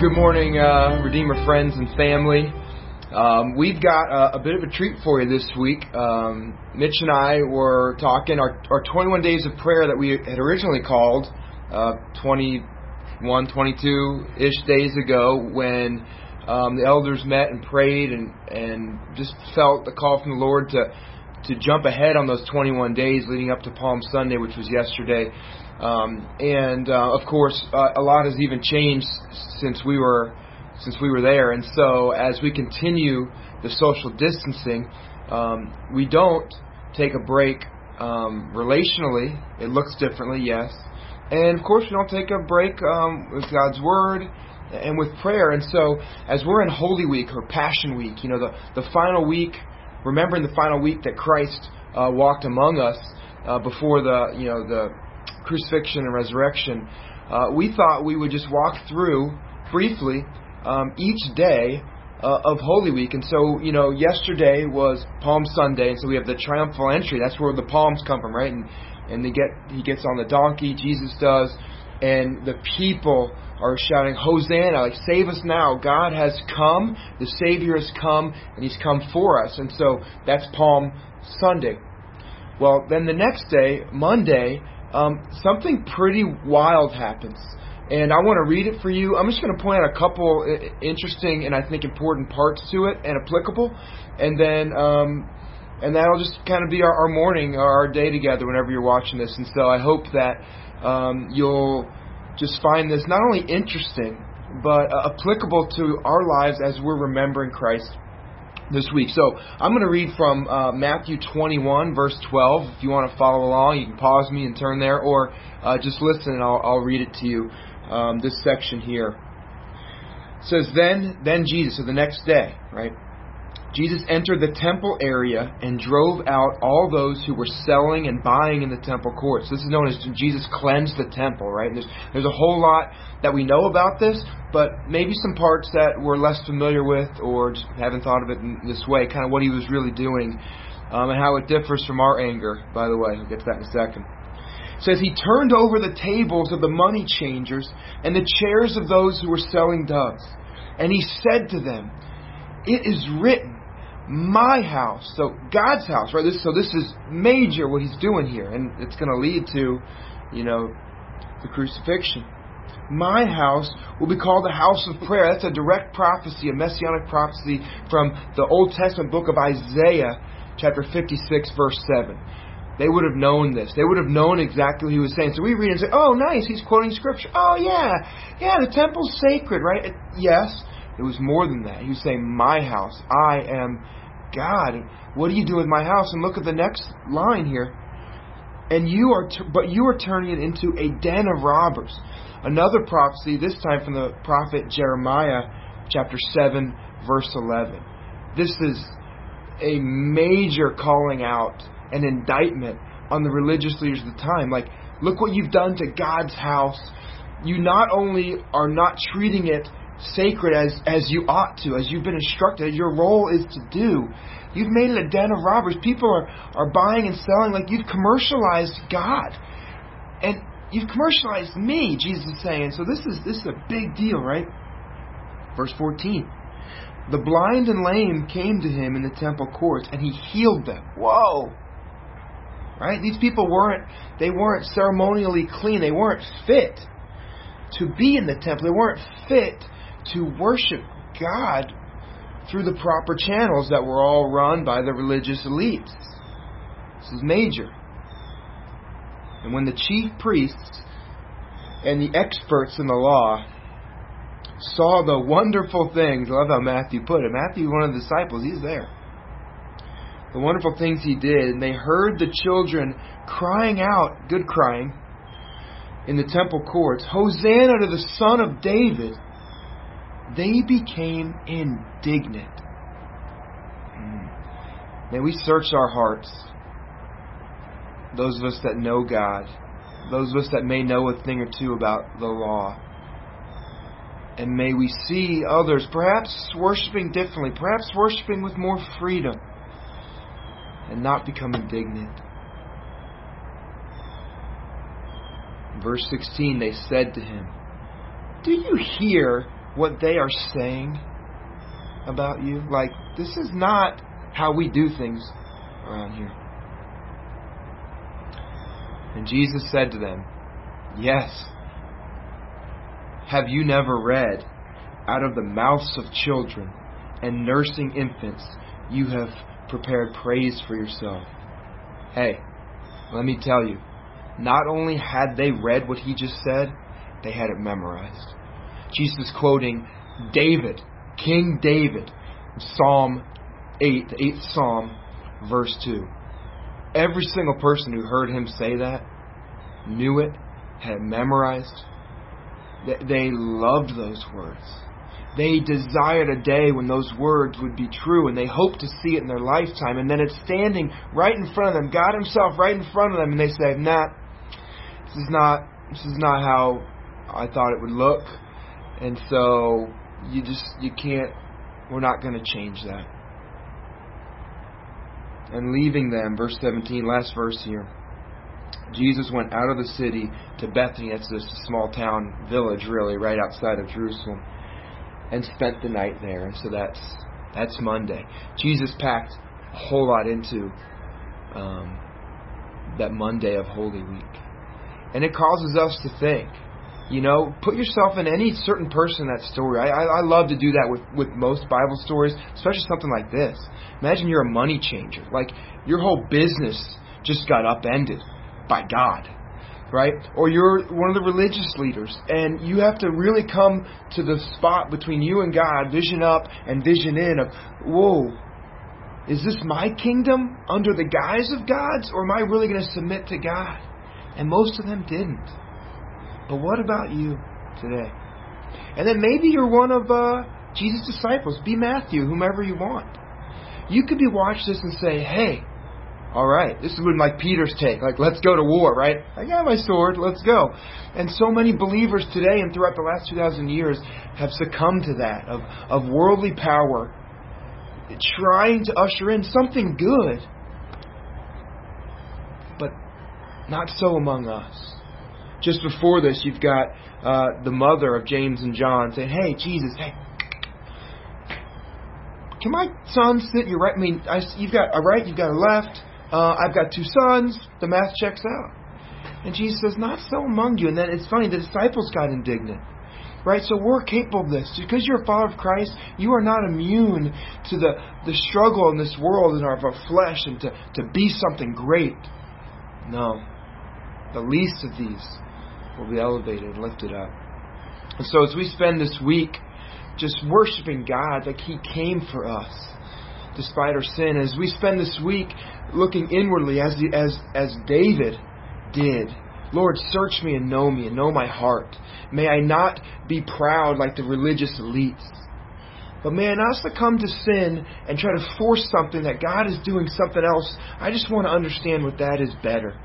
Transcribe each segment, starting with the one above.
Good morning, uh, Redeemer friends and family. Um, we've got a, a, bit of a treat for you this week. Um, Mitch and I were talking our, our 21 days of prayer that we had originally called uh, 21, 22 ish days ago when um, the elders met and prayed and, and just felt the call from the Lord to to jump ahead on those 21 days leading up to Palm Sunday, which was yesterday. Um, and uh, of course, uh, a lot has even changed since we were since we were there. And so, as we continue the social distancing, um, we don't take a break um, relationally. It looks differently, yes. And of course, we don't take a break um, with God's Word and with prayer. And so, as we're in Holy Week or Passion Week, you know, the, the final week, remembering the final week that Christ uh, walked among us uh, before the, you know, the crucifixion and resurrection, uh, we thought we would just walk through briefly um, each day uh, of Holy Week. And so, you know, yesterday was Palm Sunday, and so we have the triumphal entry. That's where the palms come from, right? And and they get he gets on the donkey, Jesus does, and the people are shouting, Hosanna, like save us now. God has come, the Savior has come, and He's come for us. And so that's Palm Sunday. Well, then the next day, Monday, um, something pretty wild happens. And I want to read it for you. I'm just going to point out a couple interesting and I think important parts to it and applicable. And then, um, and that'll just kind of be our, our morning or our day together whenever you're watching this. And so I hope that um, you'll just find this not only interesting, but uh, applicable to our lives as we're remembering Christ this week. So I'm going to read from uh, Matthew 21, verse 12. If you want to follow along, you can pause me and turn there, or uh, just listen and I'll, I'll, read it to you. Um, this section here it says, "Then, then Jesus." So the next day, right? Jesus entered the temple area and drove out all those who were selling and buying in the temple courts. This is known as Jesus cleansed the temple, right? And there's, there's a whole lot that we know about this, but maybe some parts that we're less familiar with or just haven't thought of it in this way, kind of what he was really doing um, and how it differs from our anger, by the way. I'll get to that in a second. It says he turned over the tables of the money changers and the chairs of those who were selling doves. And he said to them, It is written, my house. So God's house, right? This, so this is major what he's doing here, and it's going to lead to, you know, the crucifixion. My house will be called the house of prayer. That's a direct prophecy, a messianic prophecy from the Old Testament book of Isaiah, chapter 56, verse 7. They would have known this. They would have known exactly what he was saying. So we read and say, oh, nice, he's quoting scripture. Oh, yeah, yeah, the temple's sacred, right? Yes, it was more than that. He was saying, my house, I am God, what do you do with my house? And look at the next line here. And you are, t- but you are turning it into a den of robbers. Another prophecy, this time from the prophet Jeremiah, chapter 7, verse 11. This is a major calling out, an indictment on the religious leaders of the time. Like, look what you've done to God's house. You not only are not treating it sacred as, as you ought to, as you've been instructed, as your role is to do. You've made it a den of robbers. People are, are buying and selling like you've commercialized God. And you've commercialized me, Jesus is saying. So this is this is a big deal, right? Verse 14. The blind and lame came to him in the temple courts and he healed them. Whoa. Right? These people weren't they weren't ceremonially clean. They weren't fit to be in the temple. They weren't fit to worship God through the proper channels that were all run by the religious elites. This is major. And when the chief priests and the experts in the law saw the wonderful things, I love how Matthew put it. Matthew, one of the disciples, he's there. The wonderful things he did, and they heard the children crying out, good crying, in the temple courts, Hosanna to the Son of David they became indignant. Hmm. May we search our hearts. Those of us that know God, those of us that may know a thing or two about the law. And may we see others perhaps worshiping differently, perhaps worshiping with more freedom, and not become indignant. verse 16, they said to him, Do you hear what they are saying about you? Like, this is not how we do things around here. And Jesus said to them, Yes. Have you never read, Out of the mouths of children and nursing infants, you have prepared praise for yourself? Hey, let me tell you, not only had they read what he just said, they had it memorized. Jesus quoting David, King David, Psalm 8, the 8th Psalm, verse 2. Every single person who heard him say that knew it, had it memorized. They loved those words. They desired a day when those words would be true, and they hoped to see it in their lifetime. And then it's standing right in front of them, God Himself right in front of them, and they say, "Nah, this is not. This is not how I thought it would look." And so you just you can't. We're not going to change that. And leaving them, verse 17, last verse here. Jesus went out of the city to Bethany. It's this small town village, really, right outside of Jerusalem, and spent the night there. And so that's that's Monday. Jesus packed a whole lot into um, that Monday of Holy Week, and it causes us to think. You know, put yourself in any certain person in that story. I, I, I love to do that with, with most Bible stories, especially something like this. Imagine you're a money changer. Like, your whole business just got upended by God, right? Or you're one of the religious leaders, and you have to really come to the spot between you and God, vision up and vision in of, whoa, is this my kingdom under the guise of God's, or am I really going to submit to God? And most of them didn't. But what about you today? And then maybe you're one of uh, Jesus' disciples. Be Matthew, whomever you want. You could be watch this and say, hey, all right, this is what like Peter's take. Like, let's go to war, right? I got my sword, let's go. And so many believers today and throughout the last 2,000 years have succumbed to that of, of worldly power, trying to usher in something good, but not so among us. Just before this, you've got uh, the mother of James and John saying, "Hey, Jesus, hey, can my son sit your right? I mean, I, you've got a right, you've got a left. Uh, I've got two sons. The math checks out." And Jesus says, "Not so among you." And then it's funny. The disciples got indignant. Right, so we're capable of this. Because you're a follower of Christ, you are not immune to the, the struggle in this world and of our flesh and to, to be something great. No. The least of these will be elevated and lifted up. And so as we spend this week just worshiping God like He came for us despite our sin, as we spend this week looking inwardly as, the, as, as David did, Lord, search me and know me and know my heart. May I not be proud like the religious elites. But may I not succumb to sin and try to force something that God is doing something else. I just want to understand what that is better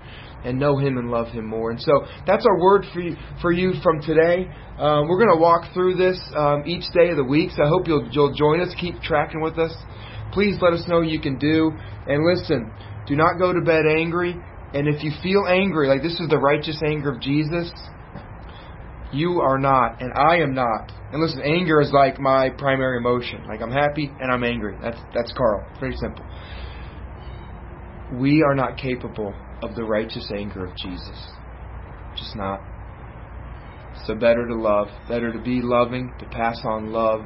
and know Him and love Him more. And so that's our word for you, for you from today. Um, we're going to walk through this um, each day of the week, so I hope you'll, you'll join us, keep tracking with us. Please let us know you can do. And listen, do not go to bed angry. And if you feel angry, like this is the righteous anger of Jesus, you are not, and I am not. And listen, anger is like my primary emotion. Like I'm happy and I'm angry. That's that's Carl. Very simple. We are not capable of the righteous anger of Jesus. Just not. So better to love, better to be loving, to pass on love,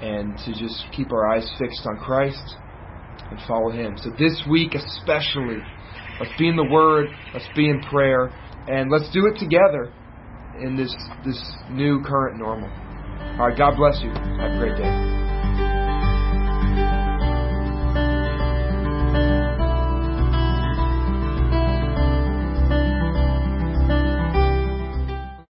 and to just keep our eyes fixed on Christ and follow Him. So this week especially, let's be in the Word, let's be in prayer, and let's do it together in this this new current normal. All right, God bless you. Have a great day.